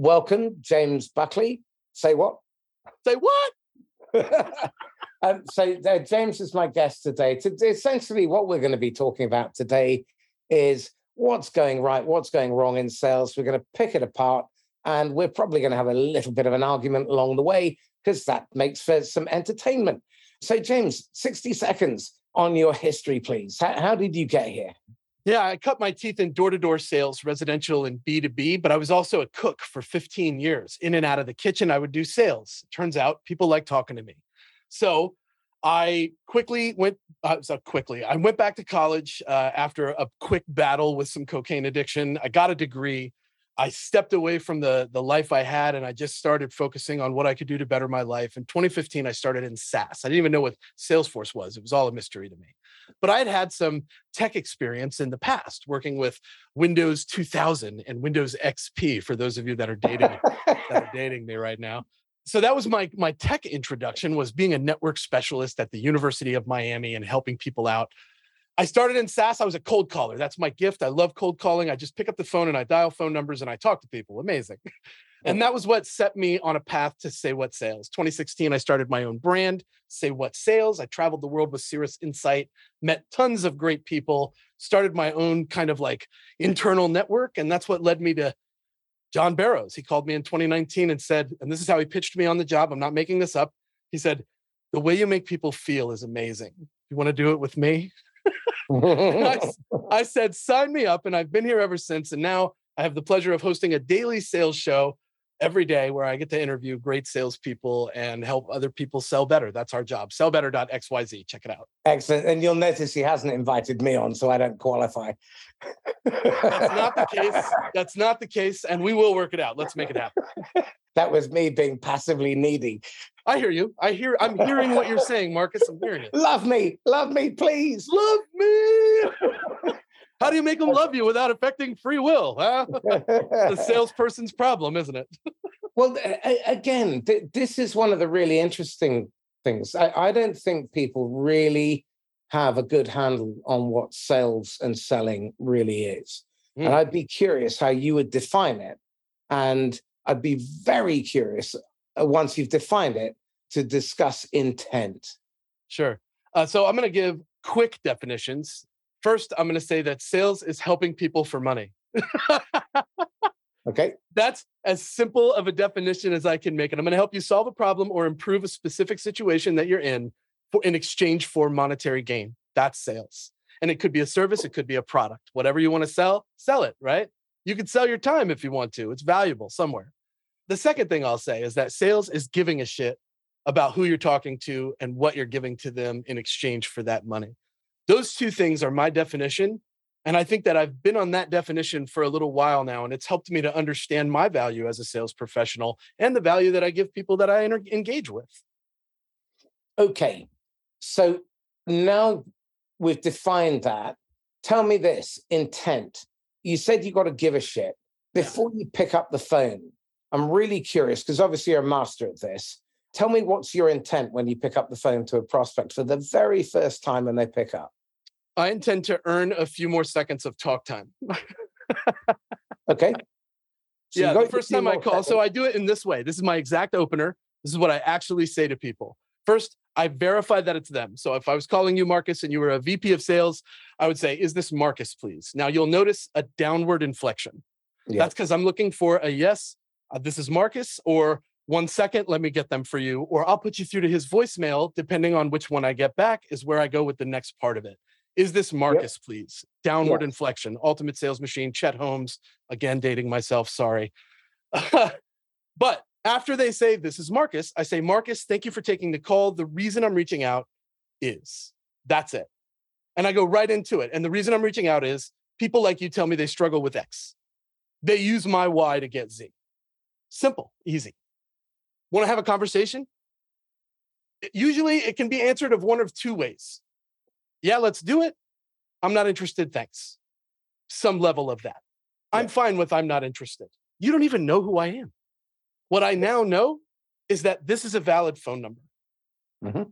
welcome, James Buckley. Say what? Say what? um, so uh, James is my guest today. To, essentially, what we're going to be talking about today is what's going right, what's going wrong in sales. We're going to pick it apart, and we're probably going to have a little bit of an argument along the way because that makes for some entertainment. So, James, 60 seconds on your history, please. How, how did you get here? Yeah, I cut my teeth in door to door sales, residential and B2B, but I was also a cook for 15 years. In and out of the kitchen, I would do sales. Turns out people like talking to me. So I quickly went, uh, so quickly, I went back to college uh, after a quick battle with some cocaine addiction. I got a degree. I stepped away from the the life I had and I just started focusing on what I could do to better my life. In 2015, I started in SaaS. I didn't even know what Salesforce was. It was all a mystery to me. But I had had some tech experience in the past working with Windows 2000 and Windows XP for those of you that are dating that are dating me right now. So that was my my tech introduction was being a network specialist at the University of Miami and helping people out I started in SaaS. I was a cold caller. That's my gift. I love cold calling. I just pick up the phone and I dial phone numbers and I talk to people. Amazing. And that was what set me on a path to Say What Sales. 2016, I started my own brand, Say What Sales. I traveled the world with Cirrus Insight, met tons of great people, started my own kind of like internal network. And that's what led me to John Barrows. He called me in 2019 and said, and this is how he pitched me on the job. I'm not making this up. He said, The way you make people feel is amazing. You want to do it with me? I, I said, sign me up. And I've been here ever since. And now I have the pleasure of hosting a daily sales show every day where I get to interview great salespeople and help other people sell better. That's our job. Sellbetter.xyz. Check it out. Excellent. And you'll notice he hasn't invited me on, so I don't qualify. That's not the case. That's not the case. And we will work it out. Let's make it happen. that was me being passively needy. I hear you. I hear I'm hearing what you're saying, Marcus. I'm hearing it. Love me. Love me, please. Love me. How do you make them love you without affecting free will? Huh? the salesperson's problem, isn't it? well, again, this is one of the really interesting things. I, I don't think people really have a good handle on what sales and selling really is. Mm. And. I'd be curious how you would define it. And I'd be very curious uh, once you've defined it to discuss intent. Sure. Uh, so I'm going to give quick definitions First, I'm going to say that sales is helping people for money. okay. That's as simple of a definition as I can make it. I'm going to help you solve a problem or improve a specific situation that you're in for, in exchange for monetary gain. That's sales. And it could be a service, it could be a product. Whatever you want to sell, sell it, right? You could sell your time if you want to. It's valuable somewhere. The second thing I'll say is that sales is giving a shit about who you're talking to and what you're giving to them in exchange for that money. Those two things are my definition. And I think that I've been on that definition for a little while now, and it's helped me to understand my value as a sales professional and the value that I give people that I engage with. Okay. So now we've defined that. Tell me this intent. You said you got to give a shit before you pick up the phone. I'm really curious because obviously you're a master at this. Tell me what's your intent when you pick up the phone to a prospect for the very first time when they pick up? I intend to earn a few more seconds of talk time. okay. So yeah, the first time I call. Seconds. So I do it in this way. This is my exact opener. This is what I actually say to people. First, I verify that it's them. So if I was calling you Marcus and you were a VP of sales, I would say, Is this Marcus, please? Now you'll notice a downward inflection. Yeah. That's because I'm looking for a yes, uh, this is Marcus, or one second, let me get them for you, or I'll put you through to his voicemail, depending on which one I get back, is where I go with the next part of it. Is this Marcus, yep. please? Downward inflection, ultimate sales machine, Chet Holmes, again, dating myself, sorry. but after they say, This is Marcus, I say, Marcus, thank you for taking the call. The reason I'm reaching out is that's it. And I go right into it. And the reason I'm reaching out is people like you tell me they struggle with X. They use my Y to get Z. Simple, easy. Want to have a conversation? Usually it can be answered of one of two ways yeah, let's do it. I'm not interested. Thanks. Some level of that. Yeah. I'm fine with I'm not interested. You don't even know who I am. What I now know is that this is a valid phone number. Mm-hmm.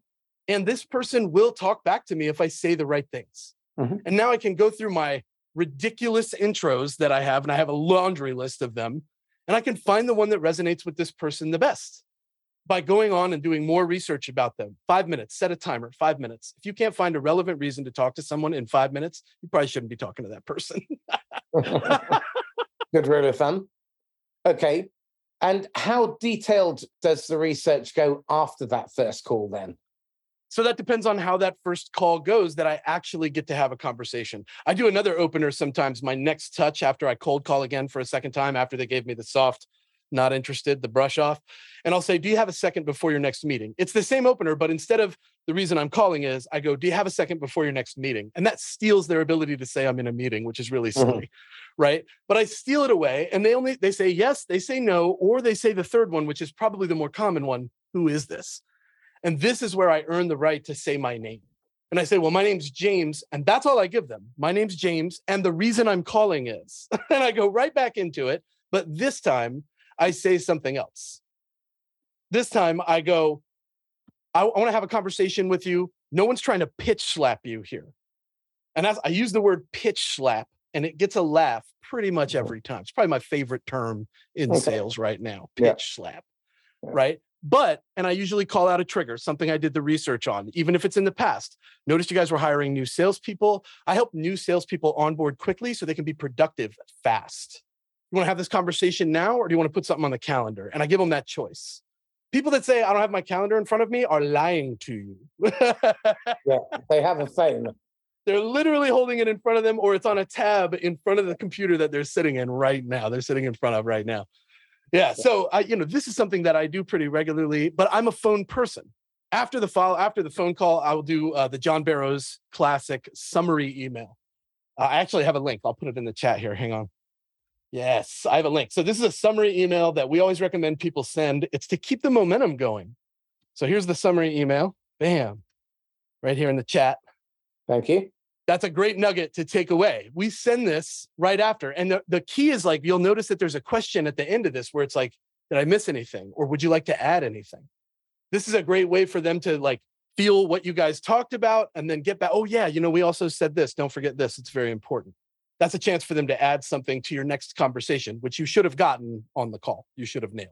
And this person will talk back to me if I say the right things. Mm-hmm. And now I can go through my ridiculous intros that I have, and I have a laundry list of them. And I can find the one that resonates with this person the best by going on and doing more research about them. Five minutes, set a timer, five minutes. If you can't find a relevant reason to talk to someone in five minutes, you probably shouldn't be talking to that person. Good rule of thumb. Okay. And how detailed does the research go after that first call then? So that depends on how that first call goes that I actually get to have a conversation. I do another opener sometimes, my next touch after I cold call again for a second time after they gave me the soft not interested, the brush off. And I'll say, Do you have a second before your next meeting? It's the same opener, but instead of the reason I'm calling is, I go, Do you have a second before your next meeting? And that steals their ability to say I'm in a meeting, which is really mm-hmm. silly. Mm-hmm. Right. But I steal it away and they only they say yes, they say no, or they say the third one, which is probably the more common one. Who is this? And this is where I earn the right to say my name. And I say, well, my name's James. And that's all I give them. My name's James. And the reason I'm calling is, and I go right back into it. But this time I say something else. This time I go, I, I want to have a conversation with you. No one's trying to pitch slap you here. And as I use the word pitch slap, and it gets a laugh pretty much mm-hmm. every time. It's probably my favorite term in okay. sales right now pitch yeah. slap. Yeah. Right. But, and I usually call out a trigger, something I did the research on, even if it's in the past. Notice you guys were hiring new salespeople. I help new salespeople onboard quickly so they can be productive fast you want to have this conversation now or do you want to put something on the calendar? And I give them that choice. People that say I don't have my calendar in front of me are lying to you. yeah, they have a phone. They're literally holding it in front of them or it's on a tab in front of the computer that they're sitting in right now. They're sitting in front of right now. Yeah, so I you know, this is something that I do pretty regularly, but I'm a phone person. After the file, after the phone call, I will do uh, the John Barrows classic summary email. Uh, I actually have a link. I'll put it in the chat here. Hang on. Yes, I have a link. So this is a summary email that we always recommend people send. It's to keep the momentum going. So here's the summary email. Bam. Right here in the chat. Thank you. That's a great nugget to take away. We send this right after. And the, the key is like, you'll notice that there's a question at the end of this where it's like, did I miss anything? Or would you like to add anything? This is a great way for them to like feel what you guys talked about and then get back. Oh, yeah, you know, we also said this. Don't forget this. It's very important that's a chance for them to add something to your next conversation, which you should have gotten on the call. You should have nailed.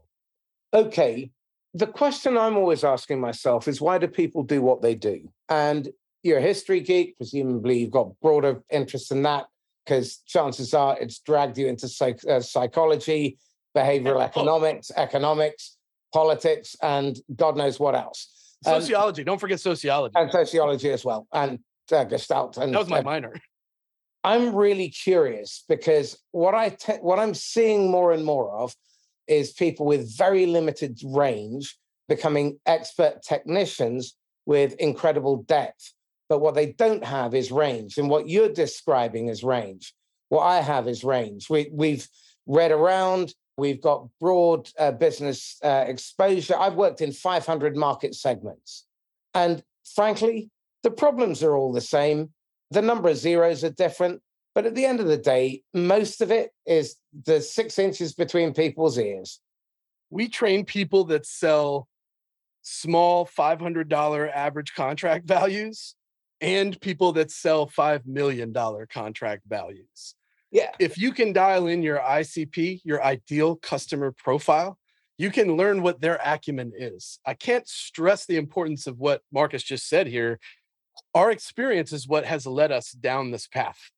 Okay. The question I'm always asking myself is why do people do what they do? And you're a history geek, presumably you've got broader interest in that because chances are it's dragged you into psych- uh, psychology, behavioral economics, economics, politics, and God knows what else. Sociology. Don't forget sociology. And sociology as well. And uh, Gestalt. And, that was my minor. I'm really curious because what I te- what I'm seeing more and more of is people with very limited range becoming expert technicians with incredible depth. But what they don't have is range. And what you're describing is range. What I have is range. We, we've read around, we've got broad uh, business uh, exposure. I've worked in 500 market segments. And frankly, the problems are all the same. The number of zeros are different. But at the end of the day, most of it is the six inches between people's ears. We train people that sell small $500 average contract values and people that sell $5 million contract values. Yeah. If you can dial in your ICP, your ideal customer profile, you can learn what their acumen is. I can't stress the importance of what Marcus just said here our experience is what has led us down this path.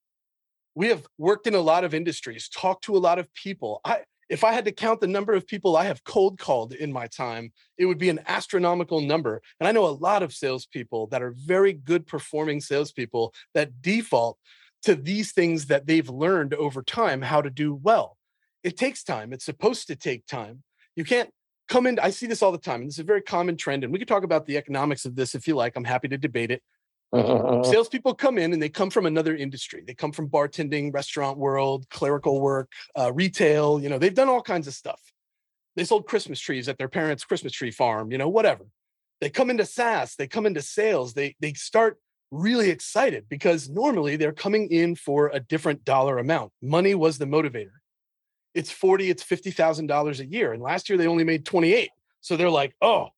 We have worked in a lot of industries, talked to a lot of people. I, if I had to count the number of people I have cold called in my time, it would be an astronomical number. And I know a lot of salespeople that are very good performing salespeople that default to these things that they've learned over time how to do well. It takes time. It's supposed to take time. You can't come in. I see this all the time. And this is a very common trend. And we could talk about the economics of this if you like. I'm happy to debate it. Uh-huh. Salespeople come in and they come from another industry. They come from bartending, restaurant world, clerical work, uh, retail. You know, they've done all kinds of stuff. They sold Christmas trees at their parents' Christmas tree farm. You know, whatever. They come into SaaS. They come into sales. They they start really excited because normally they're coming in for a different dollar amount. Money was the motivator. It's forty. It's fifty thousand dollars a year, and last year they only made twenty eight. So they're like, oh,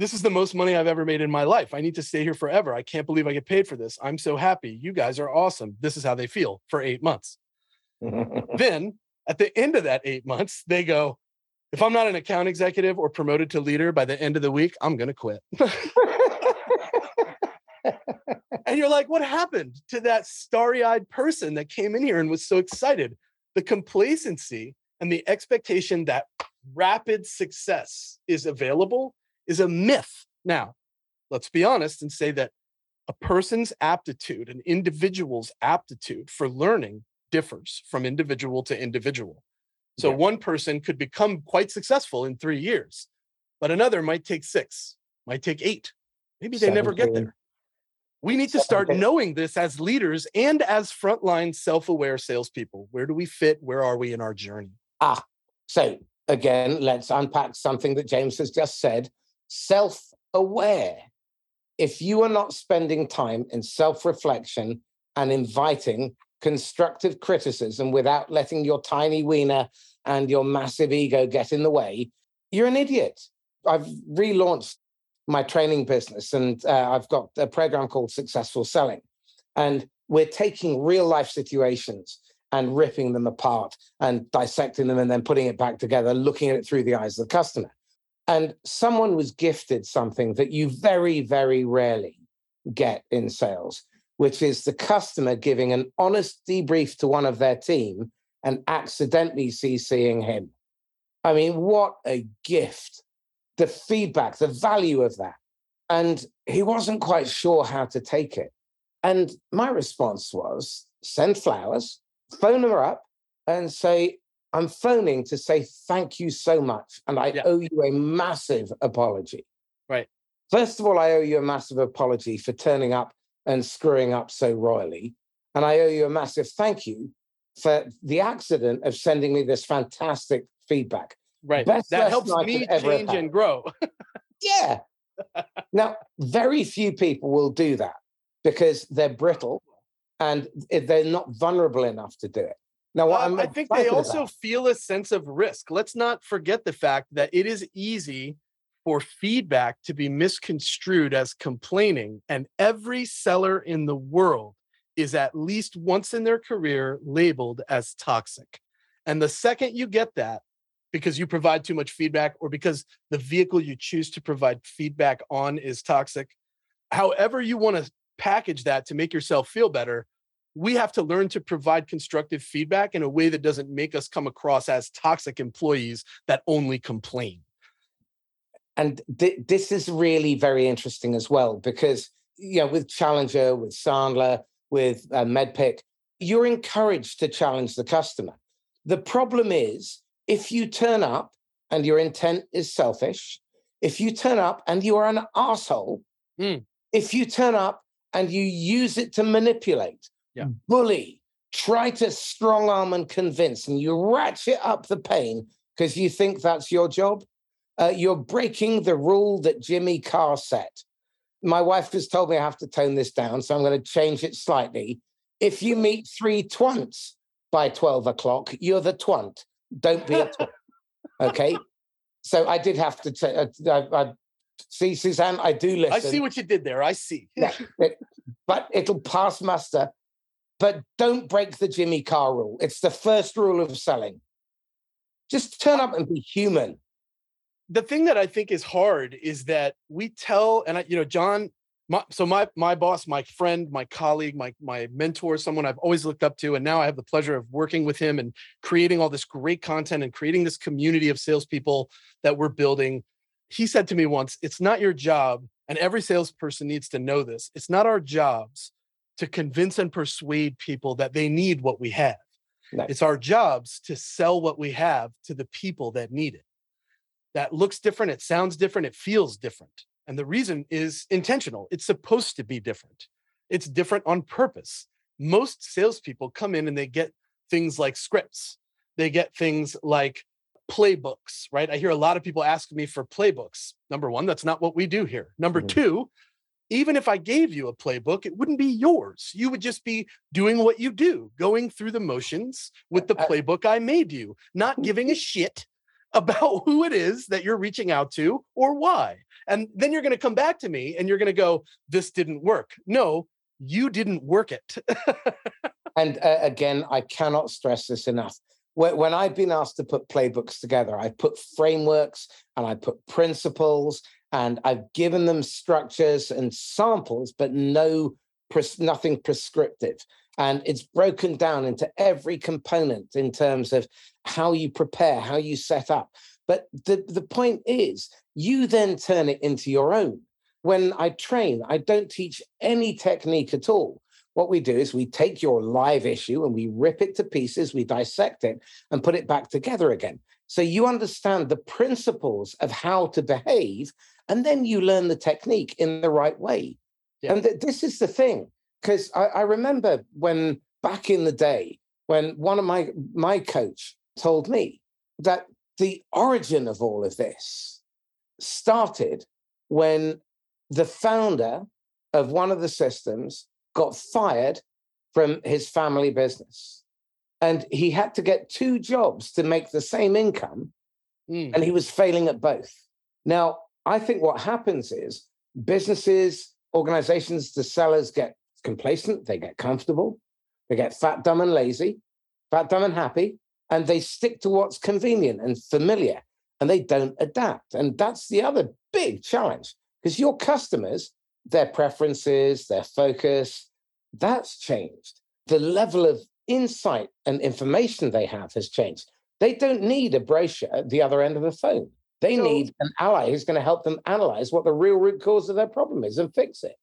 this is the most money I've ever made in my life. I need to stay here forever. I can't believe I get paid for this. I'm so happy. You guys are awesome. This is how they feel for eight months. then At the end of that eight months, they go, if I'm not an account executive or promoted to leader by the end of the week, I'm going to quit. and you're like, what happened to that starry eyed person that came in here and was so excited? The complacency and the expectation that rapid success is available is a myth. Now, let's be honest and say that a person's aptitude, an individual's aptitude for learning differs from individual to individual. So yeah. one person could become quite successful in three years, but another might take six, might take eight. Maybe they never get there. We need to start knowing this as leaders and as frontline self aware salespeople. Where do we fit? Where are we in our journey? Ah, so again, let's unpack something that James has just said self aware. If you are not spending time in self reflection and inviting constructive criticism without letting your tiny wiener and your massive ego get in the way, you're an idiot. I've relaunched my training business, and uh, I've got a program called Successful Selling. And we're taking real life situations and ripping them apart and dissecting them and then putting it back together, looking at it through the eyes of the customer. And someone was gifted something that you very, very rarely get in sales, which is the customer giving an honest debrief to one of their team and accidentally CCing him. I mean, what a gift the feedback, the value of that. And he wasn't quite sure how to take it. And my response was send flowers, phone her up, and say, I'm phoning to say thank you so much. And I yeah. owe you a massive apology. Right. First of all, I owe you a massive apology for turning up and screwing up so royally. And I owe you a massive thank you for the accident of sending me this fantastic feedback. Right. Best that helps me change and grow. yeah. now, very few people will do that because they're brittle and they're not vulnerable enough to do it. Now, uh, i think they also about, feel a sense of risk. Let's not forget the fact that it is easy for feedback to be misconstrued as complaining, and every seller in the world is at least once in their career labeled as toxic. And the second you get that, because you provide too much feedback or because the vehicle you choose to provide feedback on is toxic. However, you want to package that to make yourself feel better, we have to learn to provide constructive feedback in a way that doesn't make us come across as toxic employees that only complain. And th- this is really very interesting as well because you know with Challenger, with Sandler, with uh, Medpic, you're encouraged to challenge the customer. The problem is if you turn up and your intent is selfish, if you turn up and you are an asshole, mm. if you turn up and you use it to manipulate, yeah. bully, try to strong arm and convince, and you ratchet up the pain because you think that's your job, uh, you're breaking the rule that Jimmy Carr set. My wife has told me I have to tone this down, so I'm going to change it slightly. If you meet three twants by 12 o'clock, you're the twant. Don't be a twat. okay. So I did have to say, uh, I, I, see, Suzanne, I do listen. I see what you did there. I see. yeah, it, but it'll pass muster. But don't break the Jimmy Carr rule. It's the first rule of selling. Just turn up and be human. The thing that I think is hard is that we tell, and I, you know, John my, so my my boss, my friend, my colleague, my my mentor, someone I've always looked up to, and now I have the pleasure of working with him and creating all this great content and creating this community of salespeople that we're building. He said to me once, "It's not your job, and every salesperson needs to know this. It's not our jobs to convince and persuade people that they need what we have. Nice. It's our jobs to sell what we have to the people that need it. That looks different, it sounds different, it feels different." And the reason is intentional. It's supposed to be different. It's different on purpose. Most salespeople come in and they get things like scripts. They get things like playbooks, right? I hear a lot of people ask me for playbooks. Number one, that's not what we do here. Number mm-hmm. two, even if I gave you a playbook, it wouldn't be yours. You would just be doing what you do, going through the motions with the playbook I made you, not giving a shit about who it is that you're reaching out to or why. And then you're going to come back to me and you're going to go, this didn't work. No, you didn't work it. and uh, again, I cannot stress this enough. when I've been asked to put playbooks together, I put frameworks and I put principles and I've given them structures and samples, but no nothing prescriptive. And it's broken down into every component in terms of how you prepare, how you set up. But the, the point is, you then turn it into your own. When I train, I don't teach any technique at all. What we do is we take your live issue and we rip it to pieces, we dissect it and put it back together again. So you understand the principles of how to behave, and then you learn the technique in the right way. Yeah. And th- this is the thing, because I, I remember when back in the day, when one of my my coach told me that the origin of all of this started when the founder of one of the systems got fired from his family business. And he had to get two jobs to make the same income. Mm. And he was failing at both. Now, I think what happens is businesses, organizations, the sellers get complacent, they get comfortable, they get fat, dumb, and lazy, fat, dumb, and happy, and they stick to what's convenient and familiar and they don't adapt. And that's the other big challenge because your customers, their preferences, their focus, that's changed. The level of insight and information they have has changed. They don't need a brochure at the other end of the phone. They so, need an ally who's going to help them analyze what the real root cause of their problem is and fix it.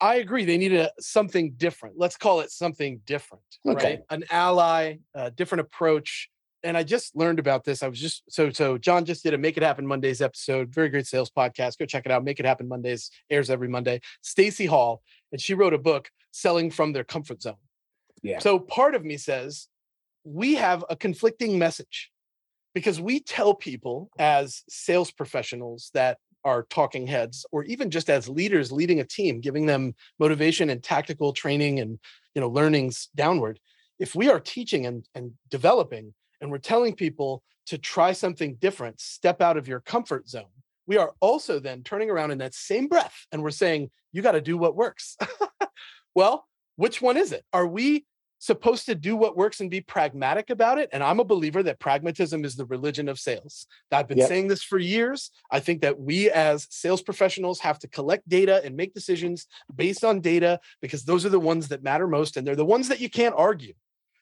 I agree. They need a something different. Let's call it something different. Okay. Right? An ally, a different approach. And I just learned about this. I was just so so. John just did a Make It Happen Mondays episode. Very great sales podcast. Go check it out. Make It Happen Mondays airs every Monday. Stacey Hall, and she wrote a book selling from their comfort zone. Yeah. So part of me says we have a conflicting message because we tell people as sales professionals that are talking heads or even just as leaders leading a team giving them motivation and tactical training and you know learnings downward if we are teaching and, and developing and we're telling people to try something different step out of your comfort zone we are also then turning around in that same breath and we're saying you got to do what works. Well which one is it? Are we supposed to do what works and be pragmatic about it. And I'm a believer that pragmatism is the religion of sales. I've been yep. saying this for years. I think that we as sales professionals have to collect data and make decisions based on data because those are the ones that matter most and they're the ones that you can't argue.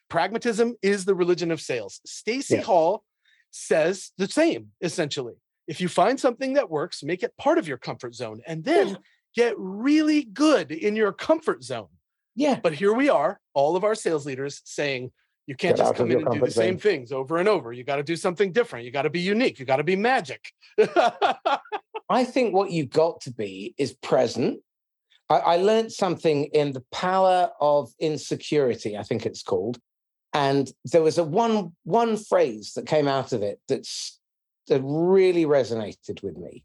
Pragmatism is the religion of sales. Stacey yep. Hall says the same essentially. If you find something that works, make it part of your comfort zone and then get really good in your comfort zone. Yeah. But here we are, all of our sales leaders saying, you can't Get just come in and do the same things over and over. You got to do something different. You got to be unique. You got to be magic. I think what you got to be is present. I, I learned something in the power of insecurity, I think it's called. And there was a one one phrase that came out of it that's that really resonated with me.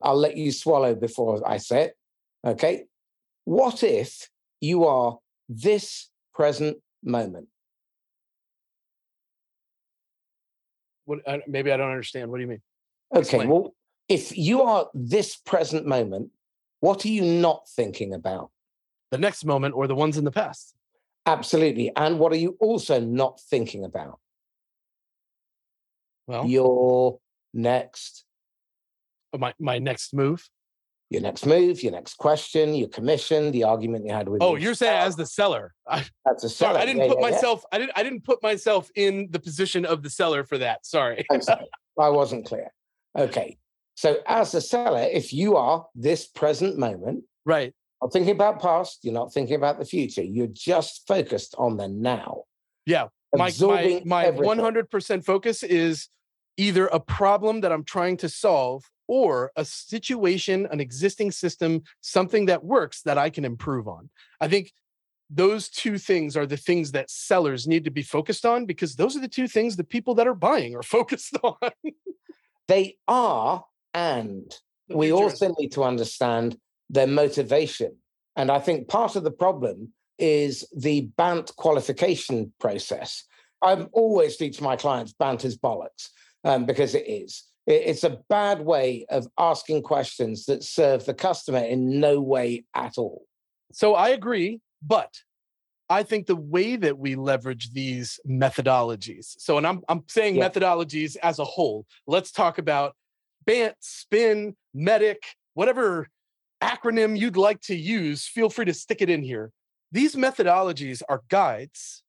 I'll let you swallow before I say it. Okay. What if you are this present moment. What? Uh, maybe I don't understand. What do you mean? Okay. Explain. Well, if you are this present moment, what are you not thinking about? The next moment or the ones in the past? Absolutely. And what are you also not thinking about? Well, your next. Oh, my my next move your next move, your next question, your commission, the argument you had with. Oh, you're saying as the seller. I, That's a seller. Sorry, I didn't yeah, put yeah, myself. Yeah. I didn't. I didn't put myself in the position of the seller for that. Sorry. sorry. I wasn't clear. Okay. So as a seller, if you are this present moment, right, not thinking about past, you're not thinking about the future. You're just focused on the now. Yeah. My my my 100% focus is either a problem that I'm trying to solve or a situation, an existing system, something that works that I can improve on. I think those two things are the things that sellers need to be focused on because those are the two things the people that are buying are focused on. they are, and the we also need to understand their motivation. And I think part of the problem is the BANT qualification process. I always teach my clients BANT is bollocks um, because it is. It's a bad way of asking questions that serve the customer in no way at all. So I agree, but I think the way that we leverage these methodologies. So, and I'm I'm saying yeah. methodologies as a whole. Let's talk about BANT, SPIN, MEDDIC, whatever acronym you'd like to use. Feel free to stick it in here. These methodologies are guides.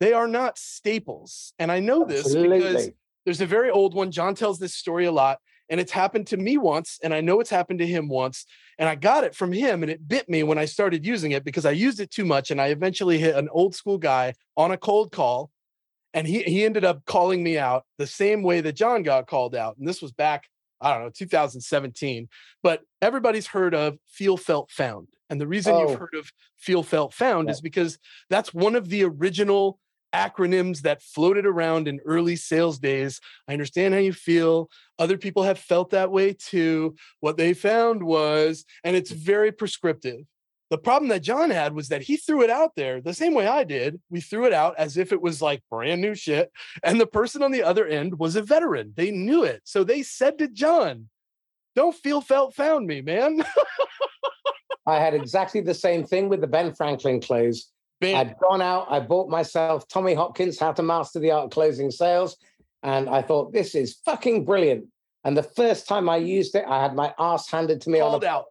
They are not staples. And I know this Absolutely. because there's a very old one. John tells this story a lot, and it's happened to me once, and I know it's happened to him once. And I got it from him, and it bit me when I started using it because I used it too much, and I eventually hit an old school guy on a cold call, and he he ended up calling me out the same way that John got called out. And this was back, I don't know, 2017. But everybody's heard of feel felt found. And the reason oh. you've heard of feel felt found yeah. is because that's one of the original acronyms that floated around in early sales days. I understand how you feel. Other people have felt that way too. What they found was, and it's very prescriptive. The problem that John had was that he threw it out there the same way I did. We threw it out as if it was like brand new shit. And the person on the other end was a veteran. They knew it. So they said to John, Don't feel felt found me, man. I had exactly the same thing with the Ben Franklin close. I'd gone out, I bought myself Tommy Hopkins, How to Master the Art of Closing Sales. And I thought, this is fucking brilliant. And the first time I used it, I had my ass handed to me Called on a, out.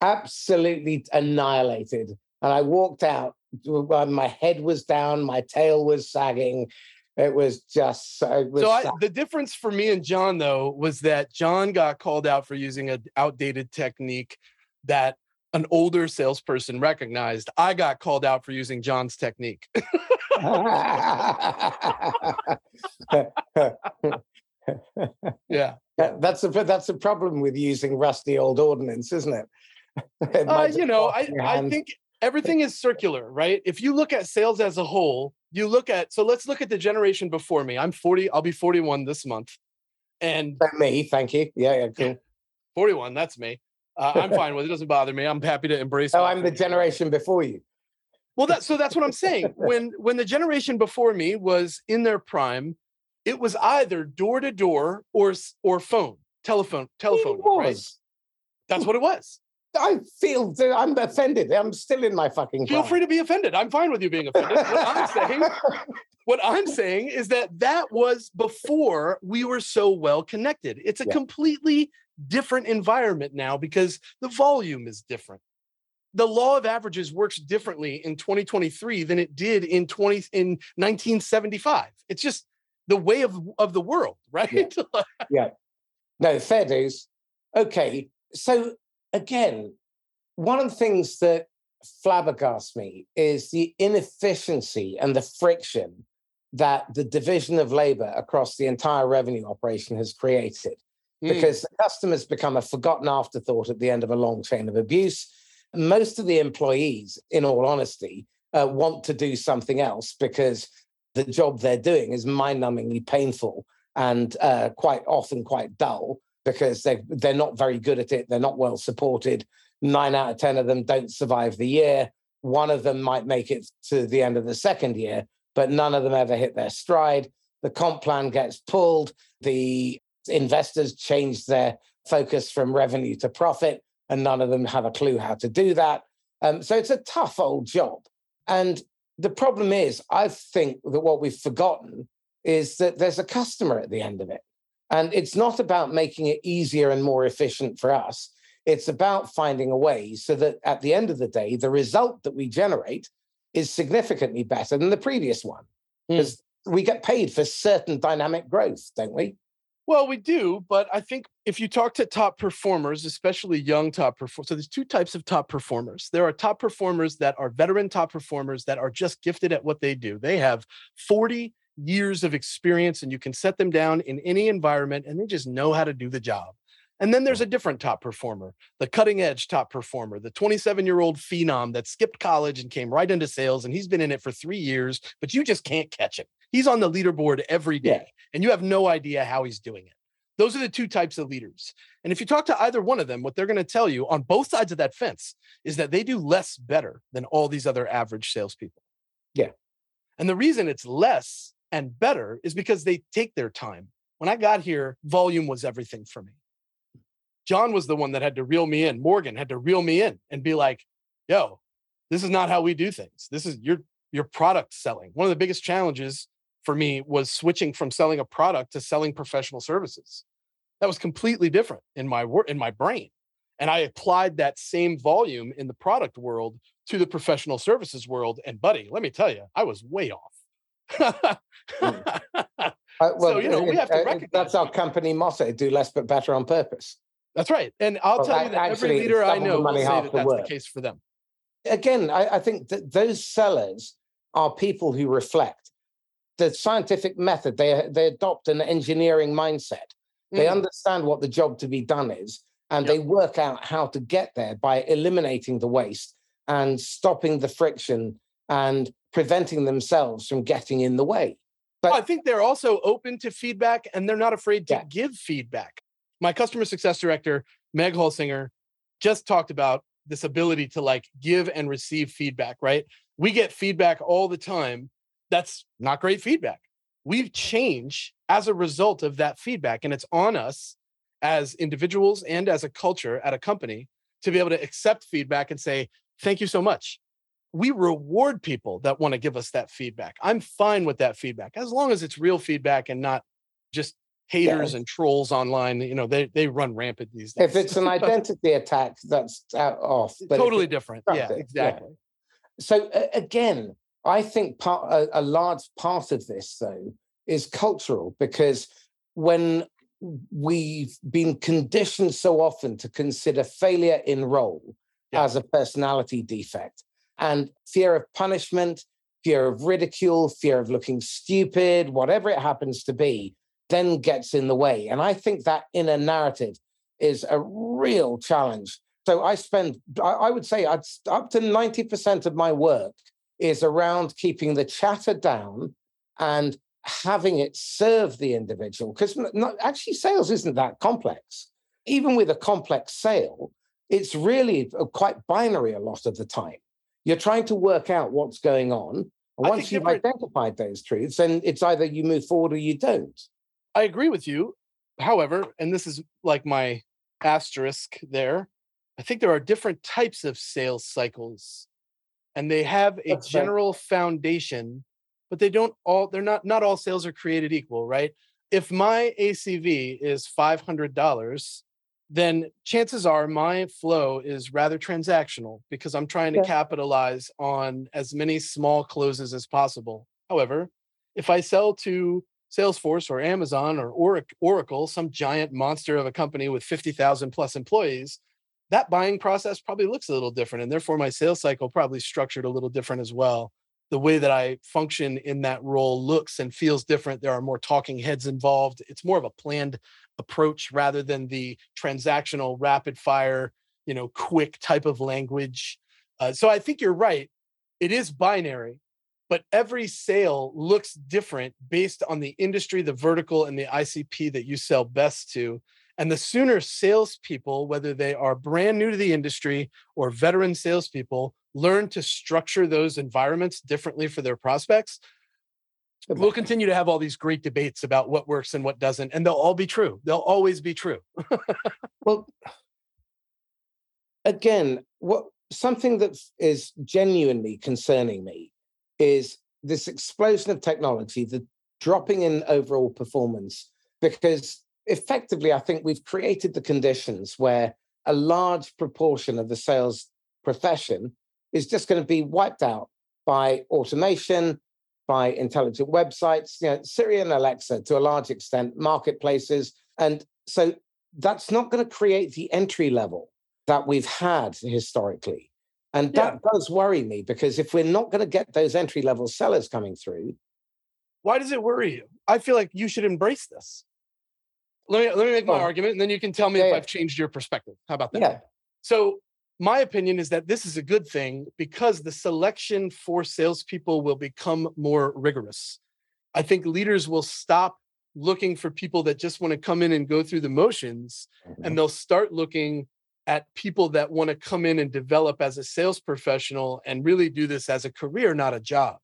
absolutely annihilated. And I walked out. Uh, my head was down, my tail was sagging. It was just so. Was so I, the difference for me and John, though, was that John got called out for using an outdated technique that an older salesperson recognized. I got called out for using John's technique. yeah. That's a that's a problem with using rusty old ordnance, isn't it? it uh, you know, I, I think everything is circular, right? If you look at sales as a whole, you look at so let's look at the generation before me. I'm 40, I'll be 41 this month. And me, thank you. Yeah, yeah, cool. 41, that's me. Uh, I'm fine with it. It doesn't bother me. I'm happy to embrace. It. Oh, I'm the generation before you. Well, that so that's what I'm saying. When when the generation before me was in their prime, it was either door to door or or phone, telephone, telephone. It Right? That's what it was. I feel I'm offended. I'm still in my fucking. Feel free to be offended. I'm fine with you being offended. What I'm saying, what I'm saying is that that was before we were so well connected. It's a yeah. completely different environment now because the volume is different. The law of averages works differently in 2023 than it did in 20 in 1975. It's just the way of of the world, right? Yeah. yeah. No, fair dues. Okay. So again, one of the things that flabbergasts me is the inefficiency and the friction that the division of labor across the entire revenue operation has created. Mm. Because the customers become a forgotten afterthought at the end of a long chain of abuse. Most of the employees, in all honesty, uh, want to do something else because the job they're doing is mind-numbingly painful and uh, quite often quite dull because they they're not very good at it. They're not well supported. Nine out of ten of them don't survive the year. One of them might make it to the end of the second year, but none of them ever hit their stride. The comp plan gets pulled. The investors change their focus from revenue to profit, and none of them have a clue how to do that. Um, so it's a tough old job. And the problem is, I think that what we've forgotten is that there's a customer at the end of it. And it's not about making it easier and more efficient for us. It's about finding a way so that at the end of the day, the result that we generate is significantly better than the previous one. Because mm. we get paid for certain dynamic growth, don't we? Well, we do, but I think if you talk to top performers, especially young top performers, so there's two types of top performers. There are top performers that are veteran top performers that are just gifted at what they do. They have 40 years of experience and you can set them down in any environment and they just know how to do the job. And then there's a different top performer, the cutting edge top performer, the 27 year old phenom that skipped college and came right into sales and he's been in it for three years, but you just can't catch him. He's on the leaderboard every day yeah. and you have no idea how he's doing it. Those are the two types of leaders. And if you talk to either one of them, what they're going to tell you on both sides of that fence is that they do less better than all these other average salespeople. Yeah. And the reason it's less and better is because they take their time. When I got here, volume was everything for me. John was the one that had to reel me in. Morgan had to reel me in and be like, yo, this is not how we do things. This is your your product selling. One of the biggest challenges for me was switching from selling a product to selling professional services. That was completely different in my work in my brain. And I applied that same volume in the product world to the professional services world. And buddy, let me tell you, I was way off. Mm. Uh, well, so you know we have to recognize that's our company motto: do less but better on purpose. That's right. And I'll Well, tell you that every leader I know will say that that's the case for them. Again, I, I think that those sellers are people who reflect the scientific method. They they adopt an engineering mindset. They Mm. understand what the job to be done is, and Yep. they work out how to get there by eliminating the waste and stopping the friction and preventing themselves from getting in the way. But I think they're also open to feedback and they're not afraid to Yeah. give feedback. My customer success director, Meg Holsinger, just talked about this ability to like give and receive feedback, right? We get feedback all the time. That's not great feedback. We change as a result of that feedback. And it's on us as individuals and as a culture at a company to be able to accept feedback and say, thank you so much. We reward people that want to give us that feedback. I'm fine with that feedback as long as it's real feedback and not just haters and trolls online. You know, they they run rampant these days. if it's an identity attack, that's out off. But totally different. Yeah, constructive, yeah. exactly. So a- again, I think part a, a large part of this though is cultural because when we've been conditioned so often to consider failure in role Yeah. as a personality defect and fear of punishment, fear of ridicule, fear of looking stupid, whatever it happens to be, then gets in the way. And I think that inner narrative is a real challenge. So I spend, I, would say, I'd, up to 90% of my work is around keeping the chatter down and having it serve the individual. Because actually, sales isn't that complex. Even with a complex sale, it's really quite binary a lot of the time. You're trying to work out what's going on. And once you've identified those truths, then it's either you move forward or you don't. I agree with you. However, and this is like my asterisk there, I think there are different types of sales cycles and they have a That's general foundation, but they don't all, they're not, not all sales are created equal, right? If my ACV is $500, then chances are my flow is rather transactional because I'm trying to Yeah. capitalize on as many small closes as possible. However, if I sell to Salesforce or Amazon or Oracle, some giant monster of a company with 50,000 plus employees, that buying process probably looks a little different. And therefore, my sales cycle probably structured a little different as well. The way that I function in that role looks and feels different. There are more talking heads involved. It's more of a planned approach rather than the transactional, rapid fire, you know, quick type of language. Uh, so I think you're right. It is binary but every sale looks different based on the industry, the vertical, and the ICP that you sell best to. And the sooner salespeople, whether they are brand new to the industry or veteran salespeople, learn to structure those environments differently for their prospects, we'll continue to have all these great debates about what works and what doesn't. And they'll all be true. They'll always be true. Well, again, what something that is genuinely concerning me is this explosion of technology, the dropping in overall performance, because effectively, I think we've created the conditions where a large proportion of the sales profession is just going to be wiped out by automation, by intelligent websites, you know, Siri and Alexa to a large extent, marketplaces. And so that's not going to create the entry level that we've had historically. And that does worry me because if we're not going to get those entry level sellers coming through, Why does it worry you? I feel like you should embrace this. Let me let me make my Oh. argument, and then you can tell me Yeah, if yeah. I've changed your perspective. How about that? yeah, So my opinion is that this is a good thing because the selection for salespeople will become more rigorous. I think leaders will stop looking for people that just want to come in and go through the motions, and mm-hmm. they'll start looking at people that want to come in and develop as a sales professional and really do this as a career, not a job.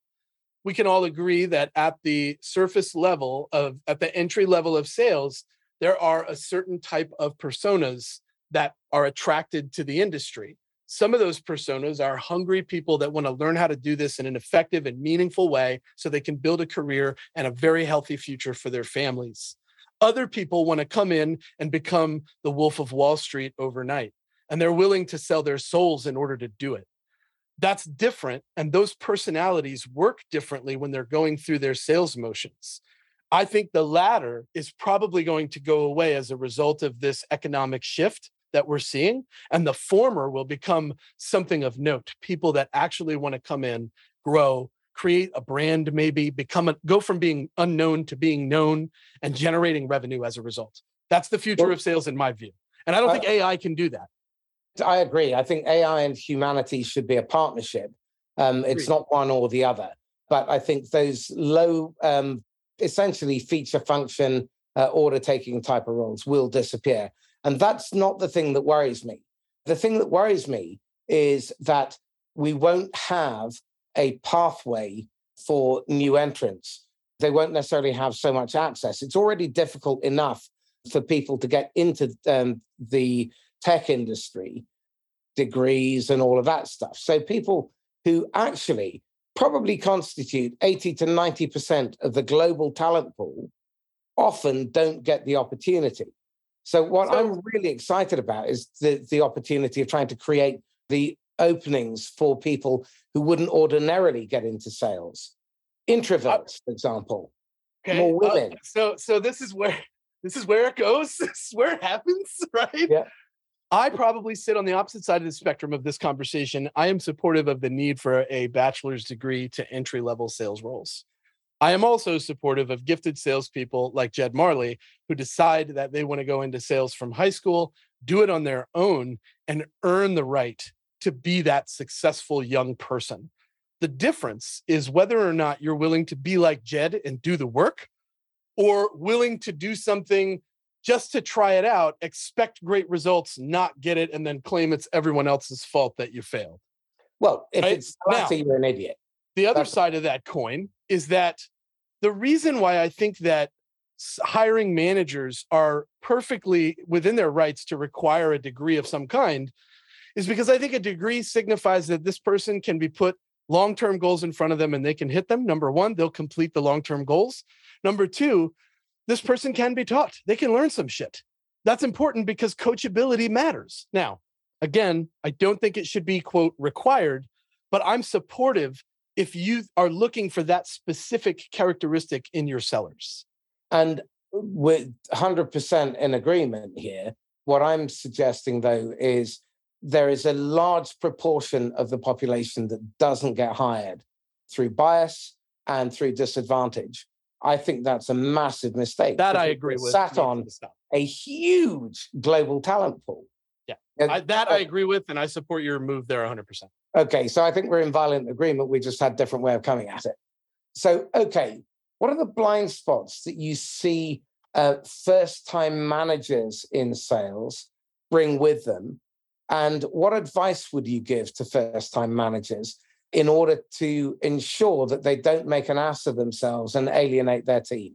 We can all agree that at the surface level of at the entry level of sales, there are a certain type of personas that are attracted to the industry. some of those personas are hungry people that want to learn how to do this in an effective and meaningful way so they can build a career and a very healthy future for their families. Other people want to come in and become the wolf of Wall Street overnight, and they're willing to sell their souls in order to do it. That's different. And those personalities work differently when they're going through their sales motions. I think the latter is probably going to go away as a result of this economic shift that we're seeing. And the former will become something of note people that actually want to come in, grow, create a brand, maybe become a, go from being unknown to being known and generating revenue as a result. That's the future well, of sales, in my view. And I don't uh, think AI can do that. I agree. I think AI and humanity should be a partnership. Um, it's not one or the other. But I think those low, um, essentially feature function, uh, order taking type of roles will disappear. And that's not the thing that worries me. The thing that worries me is that we won't have a pathway for new entrants. They won't necessarily have so much access. It's already difficult enough for people to get into um, the tech industry, degrees, and all of that stuff. So people who actually probably constitute 80 to 90% of the global talent pool often don't get the opportunity. So what so, I'm really excited about is the the opportunity of trying to create the openings for people who wouldn't ordinarily get into sales. Introverts, for example. Okay. More uh, women. Uh, so so this is where this is where it goes. This is where it happens, right? Yeah. I probably sit on the opposite side of the spectrum of this conversation. I am supportive of the need for a bachelor's degree to entry level sales roles. I am also supportive of gifted salespeople like Jed Marley who decide that they want to go into sales from high school, do it on their own, and earn the right to be that successful young person. The difference is whether or not you're willing to be like Jed and do the work or willing to do something just to try it out, expect great results, not get it, and then claim it's everyone else's fault that you failed. Well, if right? it's now, you're an idiot. The other That's- side of that coin is that the reason why I think that hiring managers are perfectly within their rights to require a degree of some kind is because I think a degree signifies that this person can be put long term goals in front of them and they can hit them. Number one, they'll complete the long term goals. Number two, this person can be taught, they can learn some shit. That's important because coachability matters. Now, again, I don't think it should be, quote, required, but I'm supportive if you are looking for that specific characteristic in your sellers. And with 100% in agreement here. What I'm suggesting, though, is there is a large proportion of the population that doesn't get hired through bias and through disadvantage. I think that's a massive mistake. That I agree with. Sat on a huge global talent pool. Yeah, I, that I agree with, and I support your move there 100%. Okay, so I think we're in violent agreement. We just had different way of coming at it. So, okay, what are the blind spots that you see uh, first-time managers in sales bring with them, and what advice would you give to first-time managers in order to ensure that they don't make an ass of themselves and alienate their team?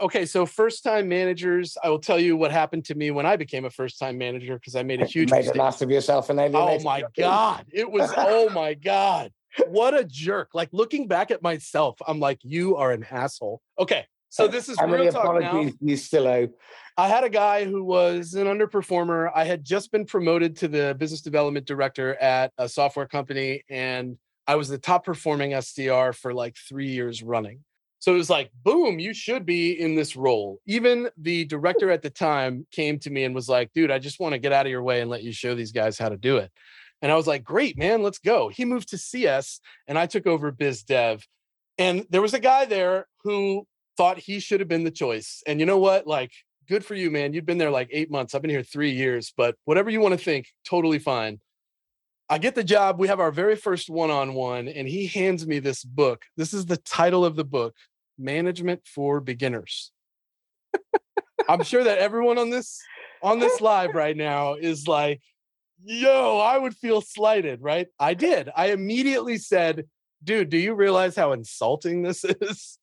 okay, so first time managers, I will tell you what happened to me when I became a first time manager because I made a huge made mistake. an ass of yourself and Oh my god, it was oh my god, what a jerk! Like looking back at myself, I'm like, you are an asshole. Okay, so this is how many apologies now. you still owe? I had a guy who was an underperformer. I had just been promoted to the business development director at a software company, and I was the top performing SDR for like three years running. So it was like, boom, you should be in this role. Even the director at the time came to me and was like, dude, I just want to get out of your way and let you show these guys how to do it. And I was like, great, man, let's go. He moved to CS and I took over biz dev. And there was a guy there who thought he should have been the choice. And you know what? Like, good for you, man. You've been there like eight months. I've been here three years, but whatever you want to think, totally fine. I get the job. We have our very first one on one, and he hands me this book. This is the title of the book management for beginners. I'm sure that everyone on this on this live right now is like, yo, I would feel slighted, right? I did. I immediately said, dude, do you realize how insulting this is?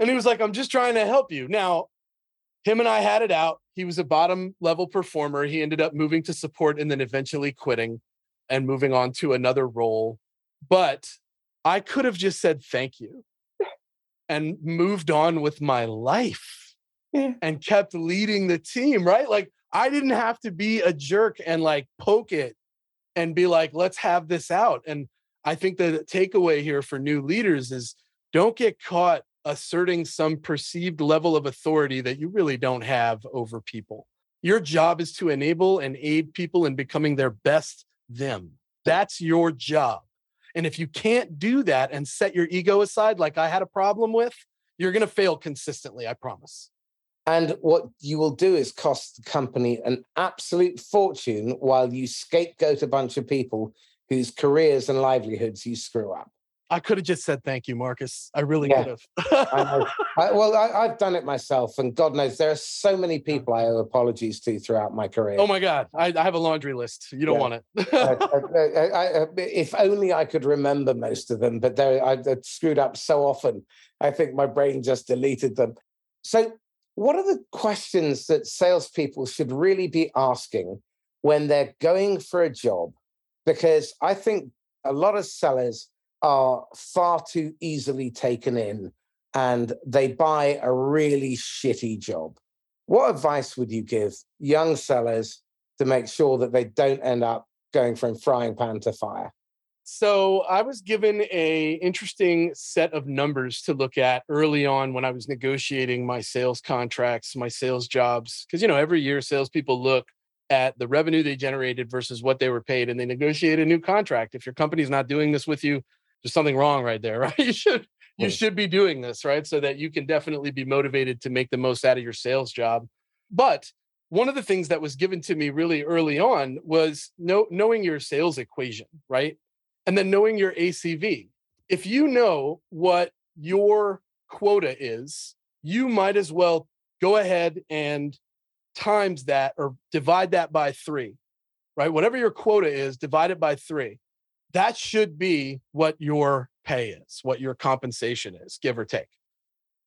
And he was like, I'm just trying to help you. Now, him and I had it out. He was a bottom level performer. He ended up moving to support and then eventually quitting. and moving on to another role. But I could have just said thank you and moved on with my life Yeah. and kept leading the team, right? Like I didn't have to be a jerk and like poke it and be like, let's have this out. And I think the takeaway here for new leaders is don't get caught asserting some perceived level of authority that you really don't have over people. Your job is to enable and aid people in becoming their best them. That's your job. And if you can't do that and set your ego aside, like I had a problem with, you're going to fail consistently, I promise. And what you will do is cost the company an absolute fortune while you scapegoat a bunch of people whose careers and livelihoods you screw up. I could have just said thank you, Marcus. I really Yeah. could I have. I, well, I, I've done it myself, and God knows there are so many people I owe apologies to throughout my career. oh my God. I, I have a laundry list. You don't Yeah. want it. uh, uh, I- uh, if only I could remember most of them, but they're- I've I've screwed up so often. I think my brain just deleted them. So, what are the questions that salespeople should really be asking when they're going for a job? Because I think a lot of sellers are far too easily taken in and they buy a really shitty job. What advice would you give young sellers to make sure that they don't end up going from frying pan to fire? So I was given a interesting set of numbers to look at early on when I was negotiating my sales contracts, my sales jobs. Because you know, every year salespeople look at the revenue they generated versus what they were paid, and they negotiate a new contract. If your company's not doing this with you, there's something wrong right there, right? You should you should be doing this, right? So that you can definitely be motivated to make the most out of your sales job. But one of the things that was given to me really early on was know, knowing your sales equation, right? and then knowing your ACV. If you know what your quota is, you might as well go ahead and times that or divide that by three, right? Whatever your quota is, divide it by three. That should be what your pay is, what your compensation is, give or take.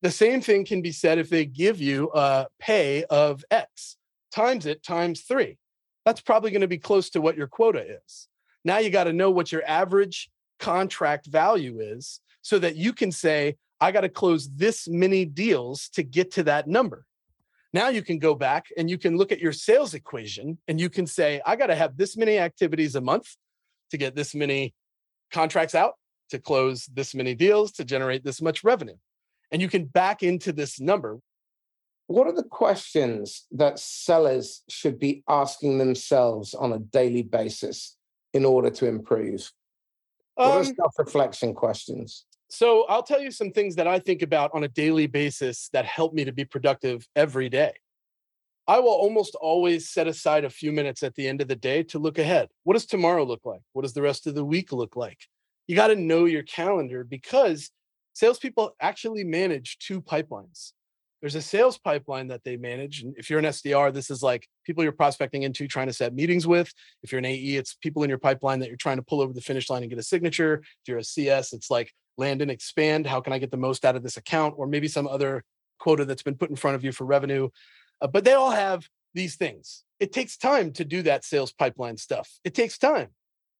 The same thing can be said if they give you a pay of X, times it times three. That's probably going to be close to what your quota is. Now you got to know what your average contract value is so that you can say, I got to close this many deals to get to that number. Now you can go back and you can look at your sales equation and you can say, I got to have this many activities a month to get this many contracts out, to close this many deals, to generate this much revenue. And you can back into this number. What are the questions that sellers should be asking themselves on a daily basis in order to improve? What are Um, self reflection questions? So I'll tell you some things that I think about on a daily basis that help me to be productive every day. I will almost always set aside a few minutes at the end of the day to look ahead. What does tomorrow look like? What does the rest of the week look like? You got to know your calendar because salespeople actually manage two pipelines. There's a sales pipeline that they manage. And if you're an SDR, this is like people you're prospecting into, trying to set meetings with. If you're an AE, it's people in your pipeline that you're trying to pull over the finish line and get a signature. If you're a CS, it's like land and expand. How can I get the most out of this account? Or maybe some other quota that's been put in front of you for revenue. Uh, but they all have these things. It takes time to do that sales pipeline stuff. It takes time.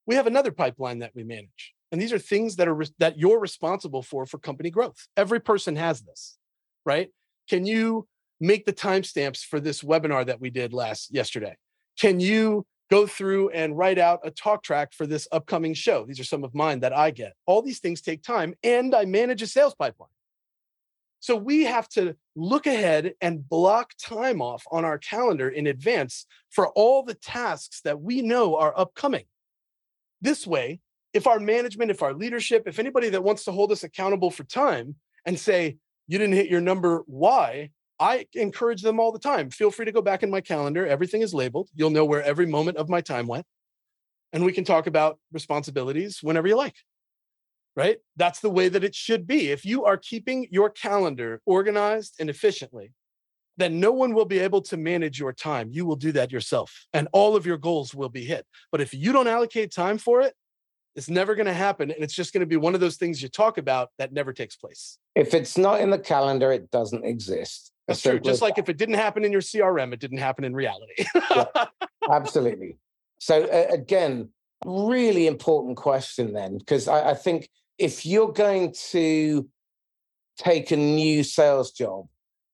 We have another pipeline that we manage. And these are things that are res- that you're responsible for for company growth. Every person has this, right? Can you make the timestamps for this webinar that we did last yesterday? Can you go through and write out a talk track for this upcoming show? These are some of mine that I get. All these things take time, and I manage a sales pipeline. So we have to look ahead and block time off on our calendar in advance for all the tasks that we know are upcoming. This way, if our management, if our leadership, if anybody that wants to hold us accountable for time and say, you didn't hit your number, why? I encourage them all the time. Feel free to go back in my calendar. Everything is labeled. You'll know where every moment of my time went. And we can talk about responsibilities whenever you like. Right? That's the way that it should be. If you are keeping your calendar organized and efficiently, then no one will be able to manage your time. You will do that yourself, and all of your goals will be hit. But if you don't allocate time for it, it's never going to happen. And it's just going to be one of those things you talk about that never takes place. If it's not in the calendar, it doesn't exist. That's true. Just like if it didn't happen in your CRM, it didn't happen in reality. Absolutely. So uh, again, really important question then, because I, I think if you're going to take a new sales job,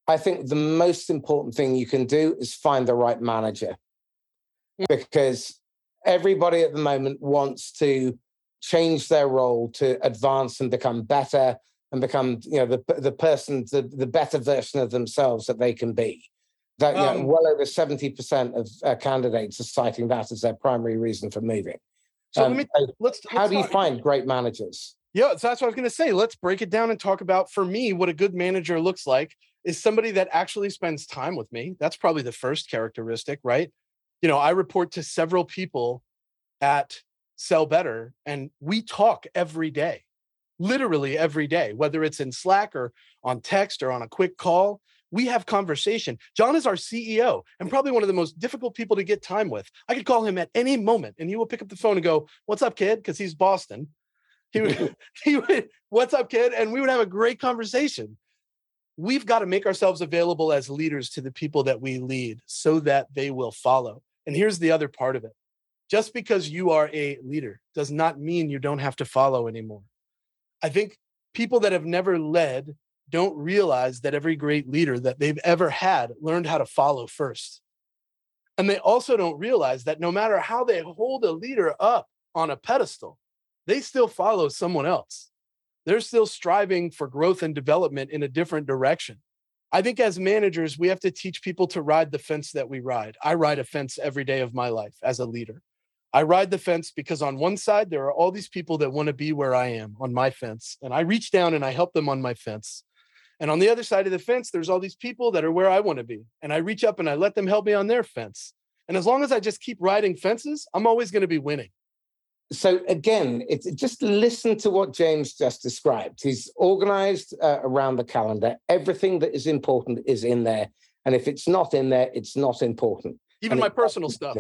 I think the most important thing you can do is find the right manager. Because everybody at the moment wants to change their role to advance and become better and become you know the the person the, the better version of themselves that they can be. That you know, Um, well over 70% of uh, candidates are citing that as their primary reason for moving. So Um, let me so let's. how let's do you find great managers Yeah, so that's what I was going to say. Let's break it down and talk about for me what a good manager looks like is somebody that actually spends time with me. That's probably the first characteristic, right? You know, I report to several people at Sell Better and we talk every day. Literally every day, whether it's in Slack or on text or on a quick call, we have conversation. John is our CEO and probably one of the most difficult people to get time with. I could call him at any moment and he will pick up the phone and go, "What's up, kid?" because he's Boston. He would, he would, what's up, kid? And we would have a great conversation. We've got to make ourselves available as leaders to the people that we lead so that they will follow. And here's the other part of it just because you are a leader does not mean you don't have to follow anymore. I think people that have never led don't realize that every great leader that they've ever had learned how to follow first. And they also don't realize that no matter how they hold a leader up on a pedestal, they still follow someone else. They're still striving for growth and development in a different direction. I think as managers, we have to teach people to ride the fence that we ride. I ride a fence every day of my life as a leader. I ride the fence because on one side, there are all these people that want to be where I am on my fence, and I reach down and I help them on my fence. And on the other side of the fence, there's all these people that are where I want to be, and I reach up and I let them help me on their fence. And as long as I just keep riding fences, I'm always going to be winning. So again it's just listen to what james just described. He's organized uh, around the calendar. Everything that is important is in there. And if it's not in there it's not important. Even And my personal stuff.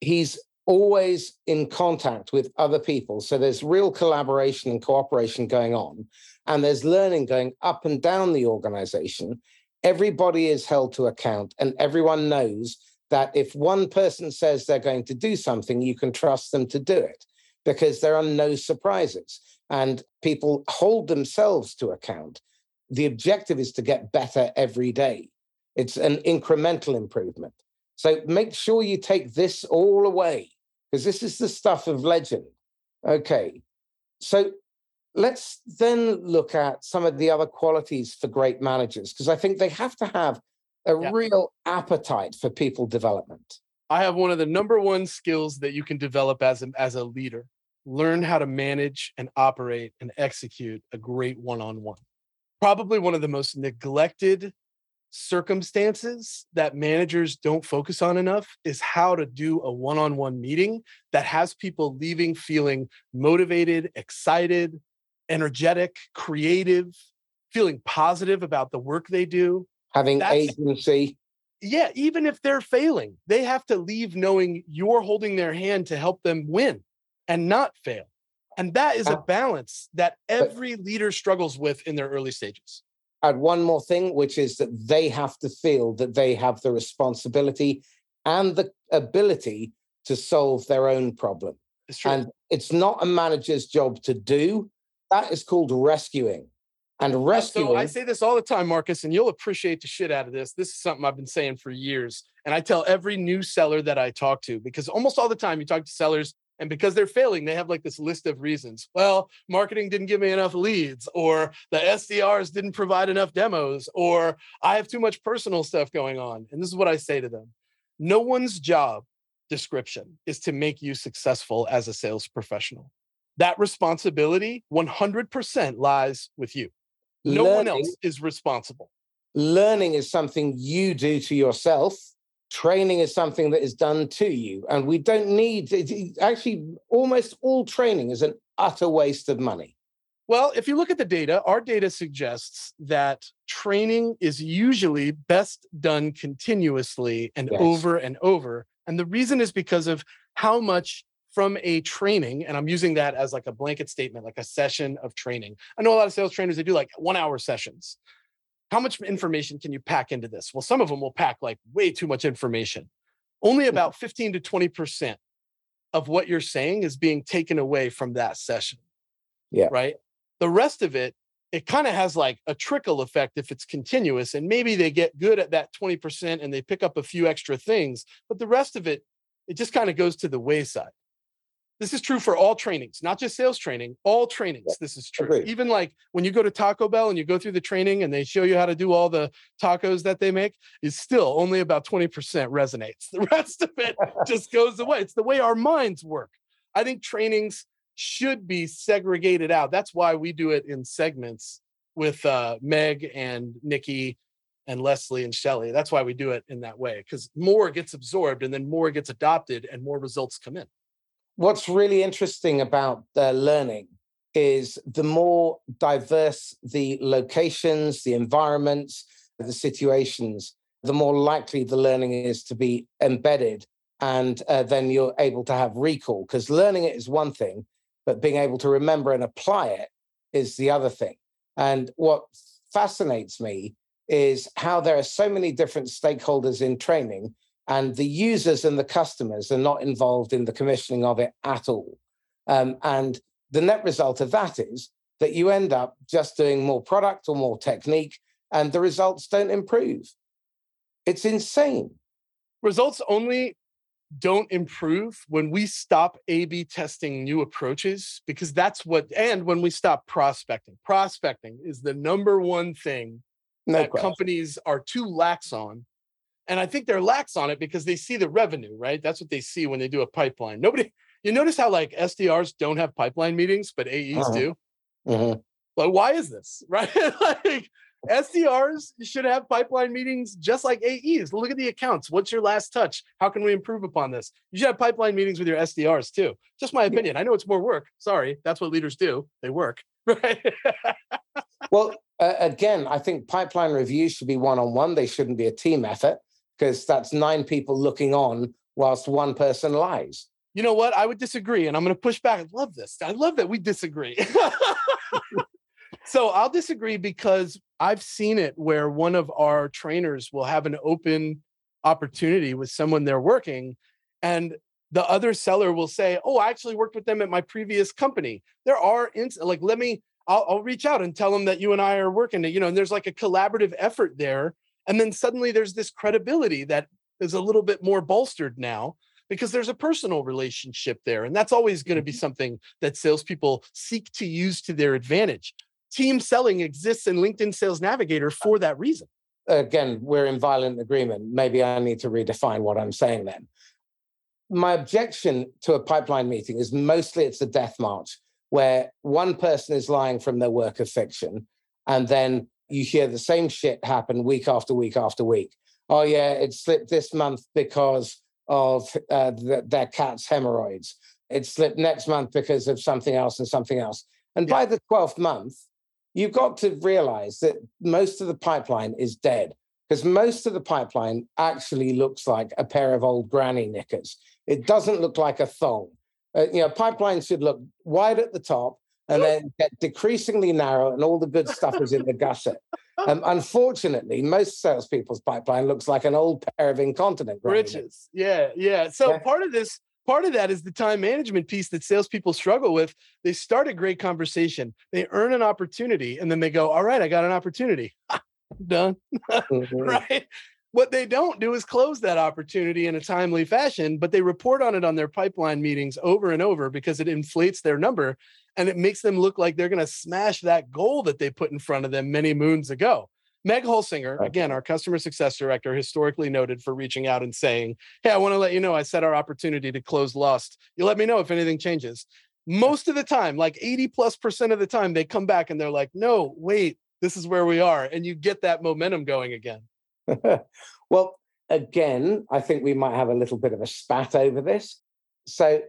he's always in contact with other people. So there's real collaboration and cooperation going on. And there's learning going up and down the organization. Everybody is held to account and everyone knows that if one person says they're going to do something you can trust them to do it because there are no surprises and people hold themselves to account. The objective is to get better every day. It's an incremental improvement. So make sure you take this all away because this is the stuff of legend. Okay. So let's then look at some of the other qualities for great managers because I think they have to have a Yeah. real appetite for people development. I have one of the number one skills that you can develop as a, as a leader. Learn how to manage and operate and execute a great one-on-one. Probably one of the most neglected circumstances that managers don't focus on enough is how to do a one-on-one meeting that has people leaving feeling motivated, excited, energetic, creative, feeling positive about the work they do. Having That's- agency, yeah, even if they're failing, they have to leave knowing you're holding their hand to help them win and not fail. And that is a Uh, balance that every leader struggles with in their early stages. add one more thing, which is that they have to feel that they have the responsibility and the ability to solve their own problem. It's true. And it's not a manager's job to do. That is called rescuing. And rescuing, So I say this all the time, Marcus, and you'll appreciate the shit out of this. This is something I've been saying for years. And I tell every new seller that I talk to, because almost all the time you talk to sellers, and because they're failing, they have like this list of reasons. Well, marketing didn't give me enough leads, or the SDRs didn't provide enough demos, or I have too much personal stuff going on. And this is what I say to them no one's job description is to make you successful as a sales professional. That responsibility 100% lies with you. No one else is responsible. learning is something you do to yourself. Training is something that is done to you. And we don't need, it- actually, almost all training is an utter waste of money. Well, if you look at the data, our data suggests that training is usually best done continuously and Yes. over and over. And the reason is because of how much from a training, and I'm using that as like a blanket statement, like a session of training. I know a lot of sales trainers, they do like one hour sessions. How much information can you pack into this? Well, some of them will pack like way too much information. Only hmm. about 15 to 20% of what you're saying is being taken away from that session. Yeah. Right. The rest of it, it kind of has like a trickle effect if it's continuous. And maybe they get good at that 20% and they pick up a few extra things, but the rest of it, it just kind of goes to the wayside. This is true for all trainings, not just sales training, all trainings. This is true. Agreed. Even like when you go to Taco Bell and you go through the training and they show you how to do all the tacos that they make, is still only about 20% resonates. The rest of it just goes away. It's the way our minds work. I think trainings should be segregated out. That's why we do it in segments with uh, Meg and Nikki and Leslie and Shelly. That's why we do it in that way because more gets absorbed and then more gets adopted and more results come in. What's really interesting about uh, learning is the more diverse the locations, the environments, the situations, the more likely the learning is to be embedded. And uh, then you're able to have recall because learning it is one thing, but being able to remember and apply it is the other thing. And what fascinates me is how there are so many different stakeholders in training, and the users and the customers are not involved in the commissioning of it at all. Um, and the net result of that is that you end up just doing more product or more technique, and the results don't improve. It's insane. Results only don't improve when we stop A B testing new approaches, because that's what, and when we stop prospecting. Prospecting is the number one thing no that question. companies are too lax on. And I think they're lax on it because they see the revenue, right? That's what they see when they do a pipeline. Nobody, you notice how like SDRs don't have pipeline meetings, but AEs uh-huh. do? Mm-hmm. Like, why is this, right? like, SDRs should have pipeline meetings just like AEs. Look at the accounts. What's your last touch? How can we improve upon this? You should have pipeline meetings with your SDRs too. Just my opinion. I know it's more work. Sorry, that's what leaders do. They work, right? well, uh, again, I think pipeline reviews should be one on one. They shouldn't be a team effort because that's nine people looking on whilst one person lies. You know what? I would disagree, and I'm going to push back. I love this. I love that we disagree. so I'll disagree because I've seen it where one of our trainers will have an open opportunity with someone they're working, and the other seller will say, "Oh, I actually worked with them at my previous company." There are ins- like, let me. I'll, I'll reach out and tell them that you and I are working. You know, and there's like a collaborative effort there, and then suddenly there's this credibility that is a little bit more bolstered now because there's a personal relationship there. And that's always going to be mm-hmm. something that salespeople seek to use to their advantage team selling exists in LinkedIn Sales Navigator for that reason. Again, we're in violent agreement. Maybe I need to redefine what I'm saying then. My objection to a pipeline meeting is mostly it's a death march where one person is lying from their work of fiction and then you hear the same shit happen week after week after week. Oh, yeah, it slipped this month because of uh, the, their cat's hemorrhoids. It slipped next month because of something else and something else. And yeah. by the 12th month, you've got to realize that most of the pipeline is dead because most of the pipeline actually looks like a pair of old granny knickers. It doesn't look like a thong. Uh, you know, pipeline should look wide at the top and then get decreasingly narrow, and all the good stuff is in the gusset. Um, unfortunately, most salespeople's pipeline looks like an old pair of incontinent britches. Yeah, yeah. So yeah. part of this part of that is the time management piece that salespeople struggle with. They start a great conversation, they earn an opportunity, and then they go, All right, I got an opportunity. Done. mm-hmm. right. What they don't do is close that opportunity in a timely fashion, but they report on it on their pipeline meetings over and over because it inflates their number and it makes them look like they're going to smash that goal that they put in front of them many moons ago. Meg Holsinger, again, our customer success director, historically noted for reaching out and saying, Hey, I want to let you know I set our opportunity to close Lost. You let me know if anything changes. Most of the time, like 80 plus percent of the time, they come back and they're like, No, wait, this is where we are. And you get that momentum going again. well, again, I think we might have a little bit of a spat over this. So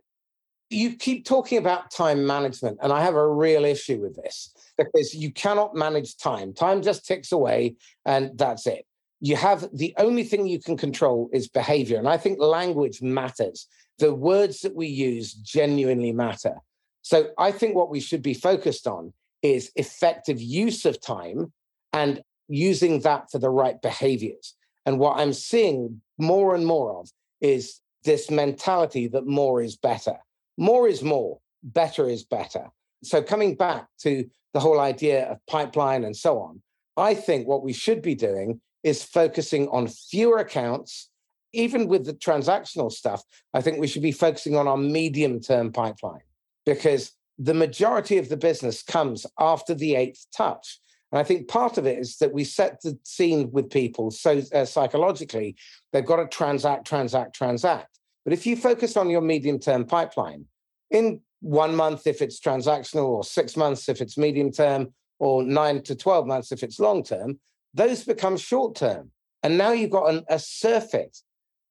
you keep talking about time management, and I have a real issue with this because you cannot manage time. Time just ticks away, and that's it. You have the only thing you can control is behavior. And I think language matters. The words that we use genuinely matter. So I think what we should be focused on is effective use of time and using that for the right behaviors. And what I'm seeing more and more of is this mentality that more is better. More is more, better is better. So, coming back to the whole idea of pipeline and so on, I think what we should be doing is focusing on fewer accounts. Even with the transactional stuff, I think we should be focusing on our medium term pipeline because the majority of the business comes after the eighth touch. And I think part of it is that we set the scene with people so uh, psychologically, they've got to transact, transact, transact. But if you focus on your medium term pipeline, in one month, if it's transactional, or six months, if it's medium term, or nine to 12 months, if it's long term, those become short term. And now you've got an, a surfeit.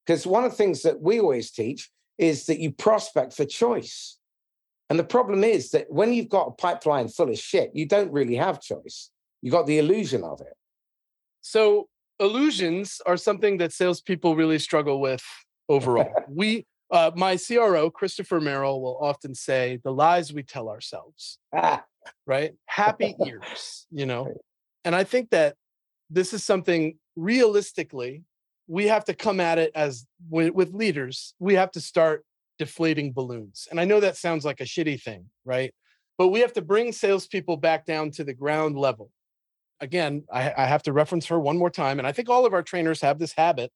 Because one of the things that we always teach is that you prospect for choice. And the problem is that when you've got a pipeline full of shit, you don't really have choice. You got the illusion of it. So illusions are something that salespeople really struggle with overall. we, uh, my CRO, Christopher Merrill, will often say the lies we tell ourselves. Ah. Right? Happy ears, you know. And I think that this is something realistically we have to come at it as with, with leaders. We have to start deflating balloons. And I know that sounds like a shitty thing, right? But we have to bring salespeople back down to the ground level. Again, I, I have to reference her one more time. And I think all of our trainers have this habit.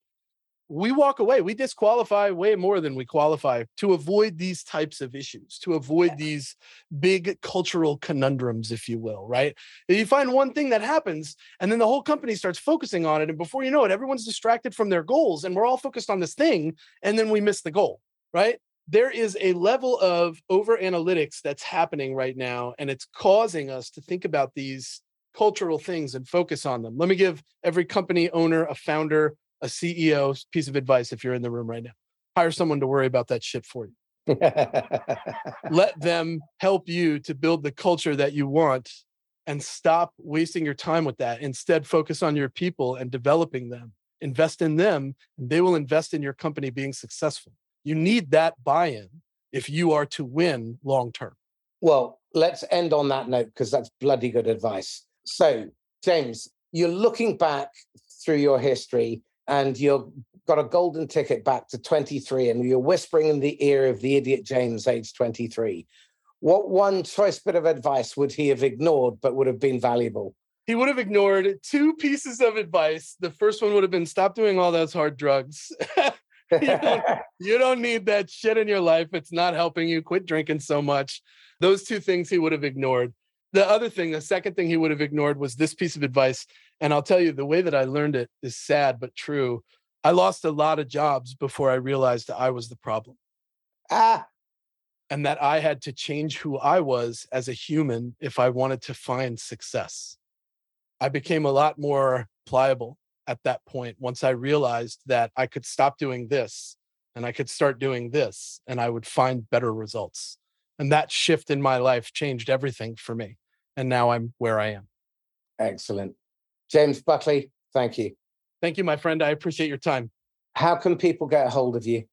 We walk away, we disqualify way more than we qualify to avoid these types of issues, to avoid these big cultural conundrums, if you will, right? You find one thing that happens, and then the whole company starts focusing on it. And before you know it, everyone's distracted from their goals, and we're all focused on this thing, and then we miss the goal, right? there is a level of over analytics that's happening right now, and it's causing us to think about these cultural things and focus on them. Let me give every company owner, a founder, a CEO piece of advice if you're in the room right now. Hire someone to worry about that shit for you. Let them help you to build the culture that you want and stop wasting your time with that. Instead, focus on your people and developing them. Invest in them, and they will invest in your company being successful. You need that buy in if you are to win long term. Well, let's end on that note because that's bloody good advice. So, James, you're looking back through your history and you've got a golden ticket back to 23 and you're whispering in the ear of the idiot James, age 23. What one choice bit of advice would he have ignored but would have been valuable? He would have ignored two pieces of advice. The first one would have been stop doing all those hard drugs. you, don't, you don't need that shit in your life. It's not helping you. Quit drinking so much. Those two things he would have ignored. The other thing, the second thing he would have ignored was this piece of advice. And I'll tell you, the way that I learned it is sad but true. I lost a lot of jobs before I realized I was the problem. Ah. And that I had to change who I was as a human if I wanted to find success. I became a lot more pliable at that point once I realized that I could stop doing this and I could start doing this and I would find better results. And that shift in my life changed everything for me. And now I'm where I am. Excellent. James Buckley, thank you. Thank you, my friend. I appreciate your time. How can people get a hold of you?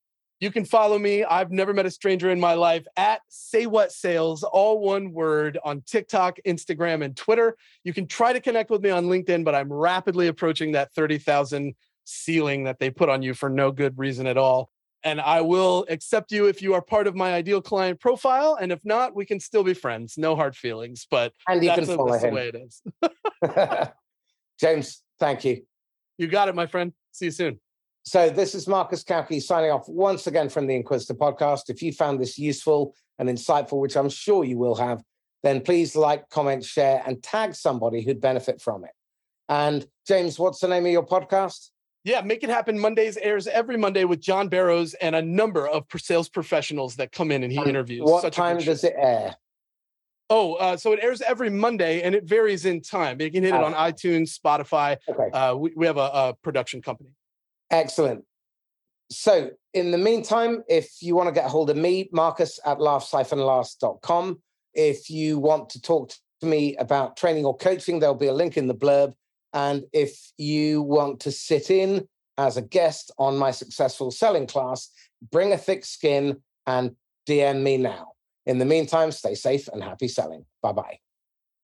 You can follow me. I've never met a stranger in my life at Say What Sales, all one word on TikTok, Instagram, and Twitter. You can try to connect with me on LinkedIn, but I'm rapidly approaching that 30,000 ceiling that they put on you for no good reason at all. And I will accept you if you are part of my ideal client profile. And if not, we can still be friends. No hard feelings, but and you that's, can follow him. the way it is. James, thank you. You got it, my friend. See you soon. So this is Marcus Cauchi signing off once again from the Inquisitor podcast. If you found this useful and insightful, which I'm sure you will have, then please like, comment, share, and tag somebody who'd benefit from it. And James, what's the name of your podcast? Yeah, Make It Happen Mondays airs every Monday with John Barrows and a number of sales professionals that come in and he interviews. What Such time does it air? Oh, uh, so it airs every Monday and it varies in time. You can hit it on iTunes, Spotify. Okay. Uh, we, we have a, a production company. Excellent. So, in the meantime, if you want to get a hold of me, Marcus at laugh-last.com. If you want to talk to me about training or coaching, there'll be a link in the blurb. And if you want to sit in as a guest on my successful selling class, bring a thick skin and DM me now. In the meantime, stay safe and happy selling. Bye bye.